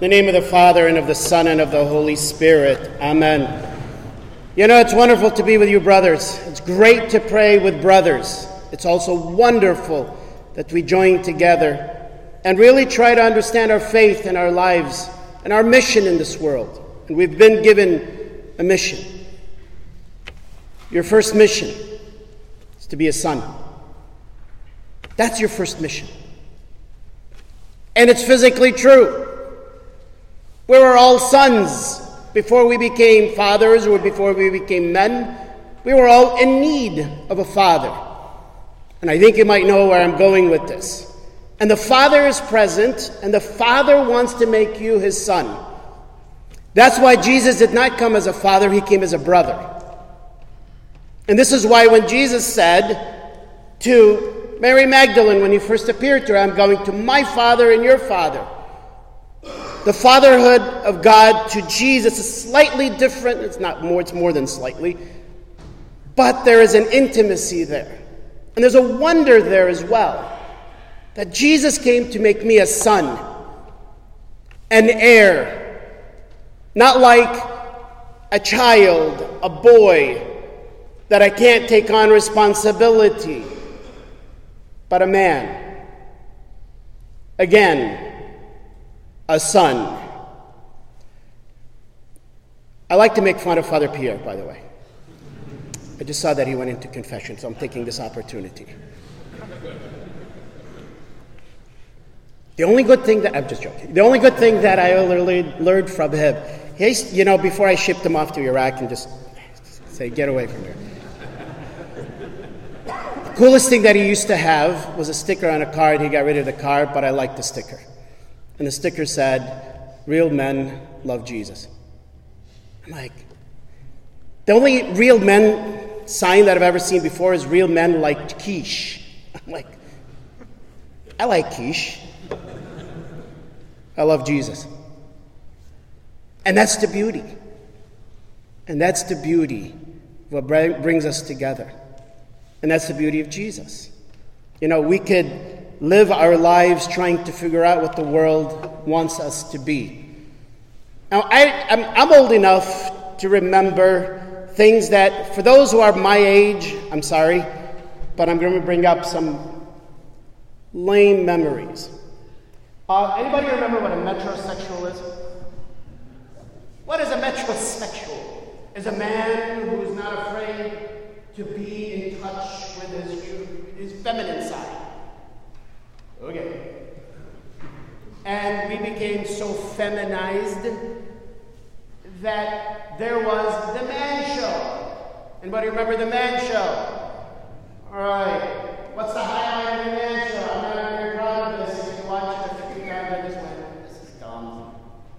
The name of the Father, and of the Son, and of the Holy Spirit. Amen. You know, it's wonderful to be with you, brothers. It's great to pray with brothers. It's also wonderful that we join together and really try to understand our faith and our lives and our mission in this world. And we've been given a mission. Your first mission is to be a son. That's your first mission. And it's physically true. We were all sons before we became fathers or before we became men. We were all in need of a father. And I think you might know where I'm going with this. And the father is present, and the father wants to make you his son. That's why Jesus did not come as a father, he came as a brother. And this is why when Jesus said to Mary Magdalene, when he first appeared to her, I'm going to my Father and your Father. The fatherhood of God to Jesus is slightly different. It's not more, it's more than slightly. But there is an intimacy there. And there's a wonder there as well that Jesus came to make me a son, an heir, not like a child, a boy, that I can't take on responsibility but a man. Again, a son. I like to make fun of Father Pierre, by the way. I just saw that he went into confession, so I'm taking this opportunity. The only good thing that I'm just joking. The only good thing that I learned from him, he's, you know, before I shipped him off to Iraq and just say, get away from here the coolest thing that he used to have was a sticker on a card. He got rid of the card, but I liked the sticker. And the sticker said, Real men love Jesus. I'm like, the only real men sign that I've ever seen before is real men like quiche. I'm like, I like quiche. I love Jesus. And that's the beauty. And that's the beauty what brings us together. And that's the beauty of Jesus. You know, we could live our lives trying to figure out what the world wants us to be. Now, I, am I'm old enough to remember things that, for those who are my age, I'm sorry, but I'm going to bring up some lame memories. Uh, anybody remember what a metrosexual is? What is a metrosexual? Is a man who is not afraid to be in touch with his, his feminine side. Okay. And we became so feminized that there was the man show. Anybody remember the man show? All right. What's the highlight of the man show? I'm not very proud of this. If you watch it a few times, I just went, this is dumb.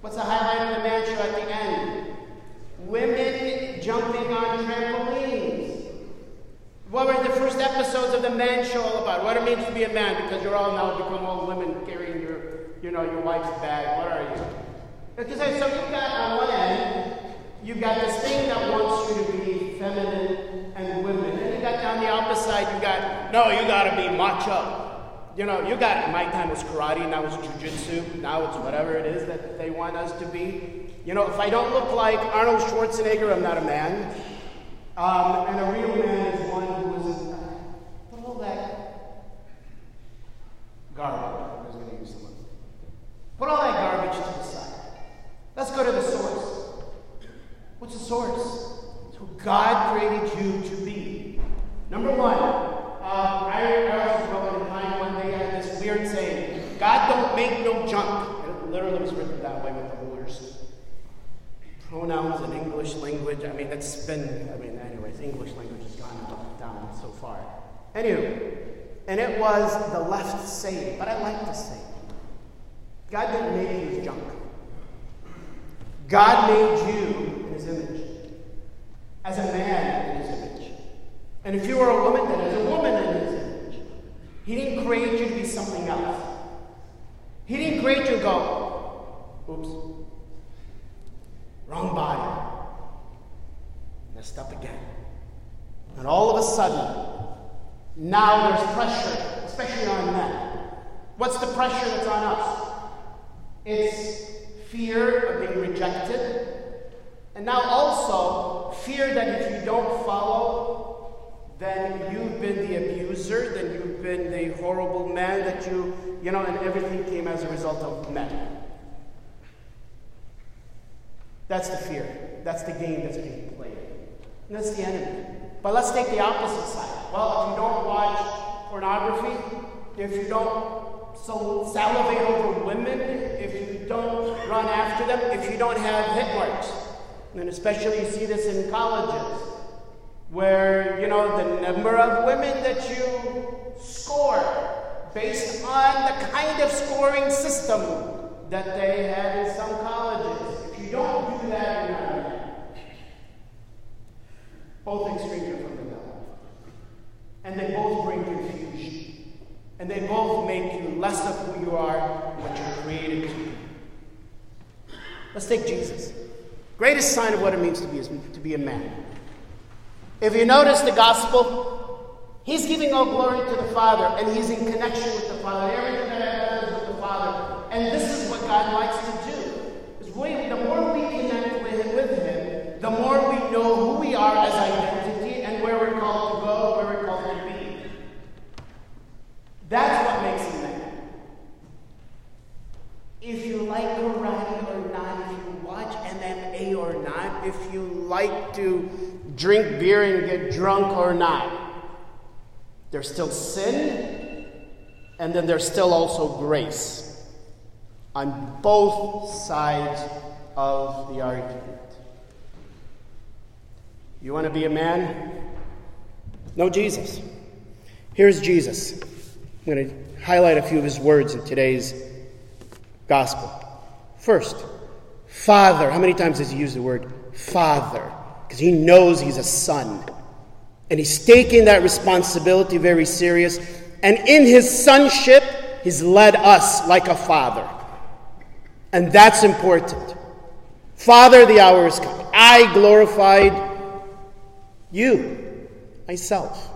What's the highlight of the man show at the end? Women jumping on trampolines. What were the first episodes of the Man Show all about? What it means to be a all now become all women carrying your, you know, your wife's bag. What are you? Because so you've got on one end, you've got this thing that wants you to be feminine and women, and you got down the opposite side, you got no, you got to be macho. You know, you got my time was karate, now it's jujitsu, now it's whatever it is that they want us to be. You know, if I don't look like Arnold Schwarzenegger, I'm not a man. Um, and a real man is one who is put all that garbage. I was going to use the word. Put all that garbage to the side. Let's go to the source. What's the source? It's who God created you to be. Number one, um, I, I grew up in one day I had this weird saying, God don't make no junk. It literally was written that way with the rulers pronouns in English language. I mean, it's been, I mean, anyways, English language has gone down so far. Anyway, and it was the left saying, but I like to say, God didn't make you as junk. God made you in his image, as a man in his image. And if you are a woman, then as a woman in his image. He didn't create you to be something else. He didn't create you to go, oops, Wrong body. Messed up again. And all of a sudden, now there's pressure, especially on men. What's the pressure that's on us? It's fear of being rejected. And now also fear that if you don't follow, then you've been the abuser, then you've been the horrible man that you, you know, and everything came as a result of men. That's the fear. That's the game that's being played. And that's the enemy. But let's take the opposite side. Well, if you don't watch pornography, if you don't so salivate over women, if you don't run after them, if you don't have hit marks, and especially you see this in colleges, where you know the number of women that you score based on the kind of scoring system that they had in some colleges. If you don't do that, you're not a man. Both extremes are from the devil. And they both bring confusion. And they both make you less of who you are, what you're created to be. Let's take Jesus. Greatest sign of what it means to be, to be a man. If you notice the gospel, he's giving all glory to the Father, and he's in connection with the Father. Everything that I have is with the Father. And this is what God likes to do. Is we, the more we connect with him, with him, the more we know who we are as identity and where we're called to go, where we're called to be. That's what makes him man. If you like karate or not, if you watch MMA or not, if you like to drink beer and get drunk or not, there's still sin, and then there's still also grace on both sides of the argument. You want to be a man? Know Jesus. Here's Jesus. I'm going to highlight a few of his words in today's gospel. First, Father. How many times does he use the word Father? Because he knows he's a son. And he's taking that responsibility very serious. And in his sonship, he's led us like a father. And that's important. Father, the hour is coming. I glorified you, myself.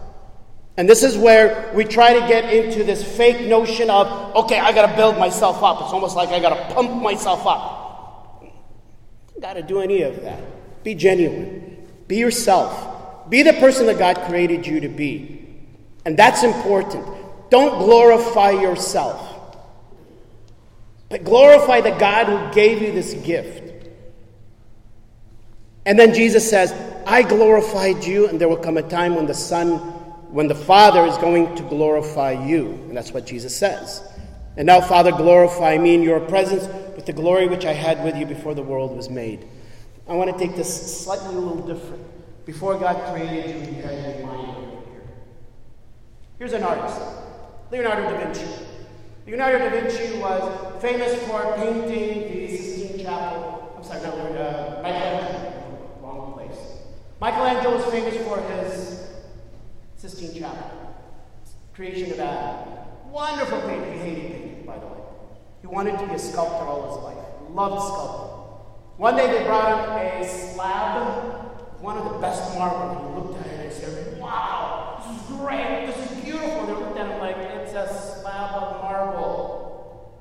And this is where we try to get into this fake notion of, okay, I got to build myself up. It's almost like I got to pump myself up. You got to do any of that. Be genuine. Be yourself. Be the person that God created you to be. And that's important. Don't glorify yourself, but glorify the God who gave you this gift. And then Jesus says, I glorified you, and there will come a time when the Son, when the Father is going to glorify you. And that's what Jesus says. And now, Father, glorify me in your presence with the glory which I had with you before the world was made. I want to take this slightly a little different. Before God created you, He had your mind over here. Here's an artist, Leonardo da Vinci. Leonardo da Vinci was famous for painting the Sistine Chapel. I'm sorry, no, uh, Michelangelo. Wrong place. Michelangelo was famous for his Sistine Chapel, creation of Adam. Wonderful painting. He hated painting, by the way. He wanted to be a sculptor all his life. Loved sculpting. One day they brought him a slab one of the best marble. He looked at it and said, Wow, this is great, this is beautiful. They looked at him like it's a slab of marble.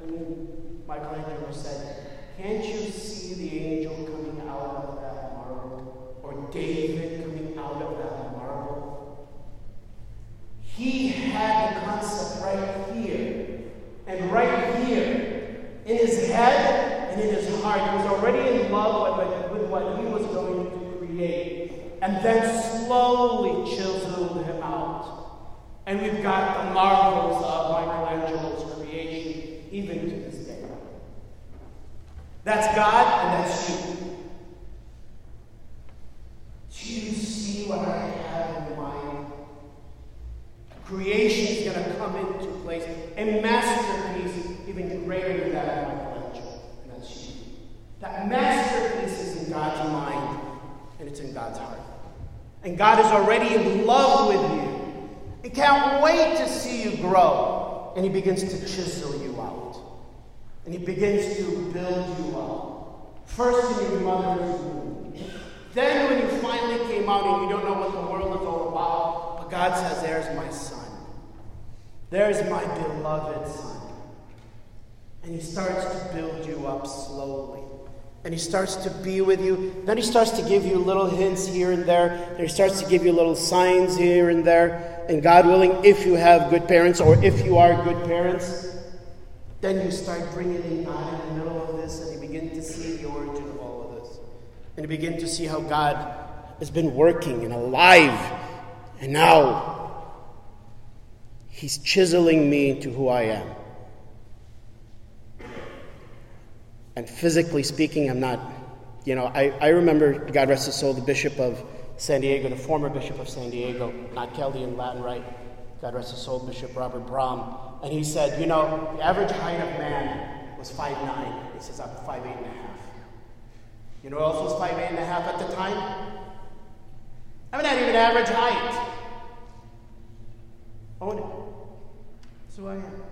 And Michelangelo said, Can't you see the angel coming out of that marble? Or David coming out of that marble? He had the concept right here. And right here, in his head and in his heart, he was already in love with, with what he was going to create. And then slowly chiseled him out. And we've got the marvels of Michelangelo's creation, even to this day. That's God, and that's you. Do you see what I have in mind? Creation is going to come into place. A masterpiece, even greater than that of Michelangelo. And that's you. That masterpiece is in God's mind, and it's in God's heart. And God is already in love with you. He can't wait to see you grow. And He begins to chisel you out. And He begins to build you up. First in your mother's womb. Then when you finally came out and you don't know what the world is all about, but God says, There's my son. There's my beloved son. And he starts to build you up slowly. And he starts to be with you. Then he starts to give you little hints here and there. And he starts to give you little signs here and there. And God willing, if you have good parents or if you are good parents, then you start bringing in God in the middle of this and you begin to see the origin of all of this. And you begin to see how God has been working and alive. And now he's chiseling me into who I am. And physically speaking, I'm not, you know, I, I remember, God rest his soul, the Bishop of San Diego, the former Bishop of San Diego, not Chaldean Latin rite, God rest his soul, Bishop Robert Brom. And he said, you know, the average height of man was five nine. He says, I'm five eight and a half. You know who else was five eight and a half at the time? I'm not even average height. Own it. That's who I am.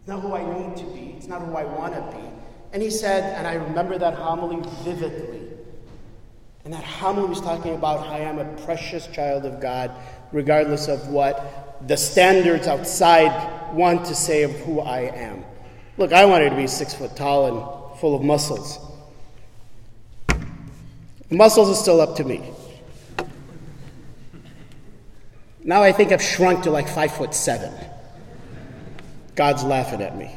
It's not who I need to be. It's not who I want to be. And he said, and I remember that homily vividly. And that homily was talking about how I am a precious child of God, regardless of what the standards outside want to say of who I am. Look, I wanted to be six foot tall and full of muscles. muscles are still up to me. Now I think I've shrunk to like five foot seven. God's laughing at me.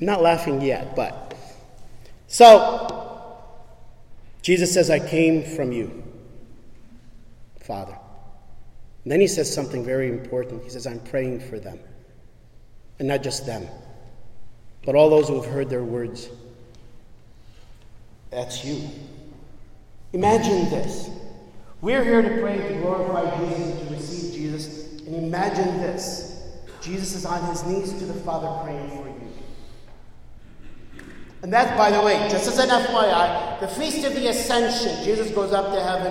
I'm not laughing yet, but. So, Jesus says, I came from you, Father. And then he says something very important. He says, I'm praying for them. And not just them, but all those who have heard their words. That's you. Imagine this. We're here to pray to glorify Jesus and to receive Jesus. And imagine this. Jesus is on his knees to the Father praying for. And that's, by the way, just as an FYI, the Feast of the Ascension, Jesus goes up to heaven.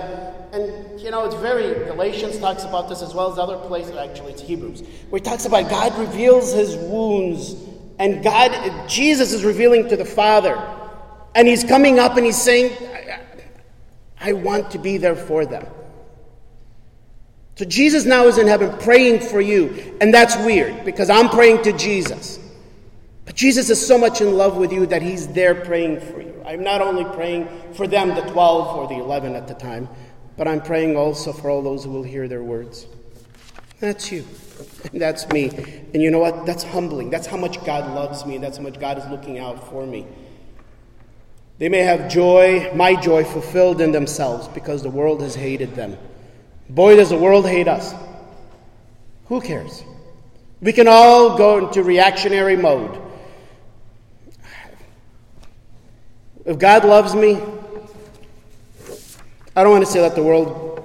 And, you know, it's very, Galatians talks about this as well as other places, actually, it's Hebrews, where he talks about God reveals his wounds. And God, Jesus is revealing to the Father. And he's coming up and he's saying, I want to be there for them. So Jesus now is in heaven praying for you. And that's weird because I'm praying to Jesus. But Jesus is so much in love with you that he's there praying for you. I'm not only praying for them, the 12 or the 11 at the time, but I'm praying also for all those who will hear their words. That's you. And that's me. And you know what? That's humbling. That's how much God loves me, and that's how much God is looking out for me. They may have joy, my joy, fulfilled in themselves because the world has hated them. Boy, does the world hate us. Who cares? We can all go into reactionary mode. If God loves me, I don't want to say let the world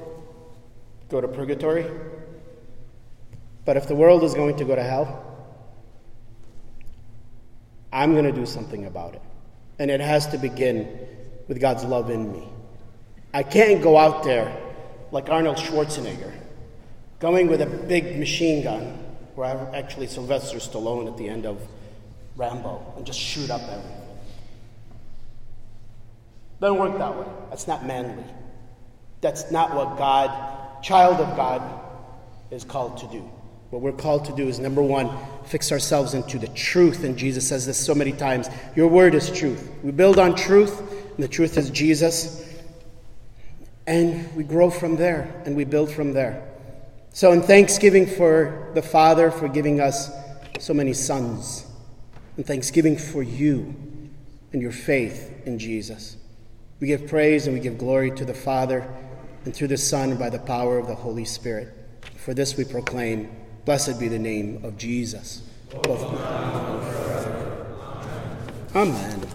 go to purgatory, but if the world is going to go to hell, I'm going to do something about it. And it has to begin with God's love in me. I can't go out there like Arnold Schwarzenegger, going with a big machine gun, or actually Sylvester Stallone at the end of Rambo, and just shoot up everything. Doesn't work that way. That's not manly. That's not what God, child of God, is called to do. What we're called to do is number one, fix ourselves into the truth. And Jesus says this so many times Your word is truth. We build on truth, and the truth is Jesus. And we grow from there, and we build from there. So, in thanksgiving for the Father for giving us so many sons, and thanksgiving for you and your faith in Jesus. We give praise and we give glory to the Father and through the Son by the power of the Holy Spirit. For this we proclaim, Blessed be the name of Jesus. Amen.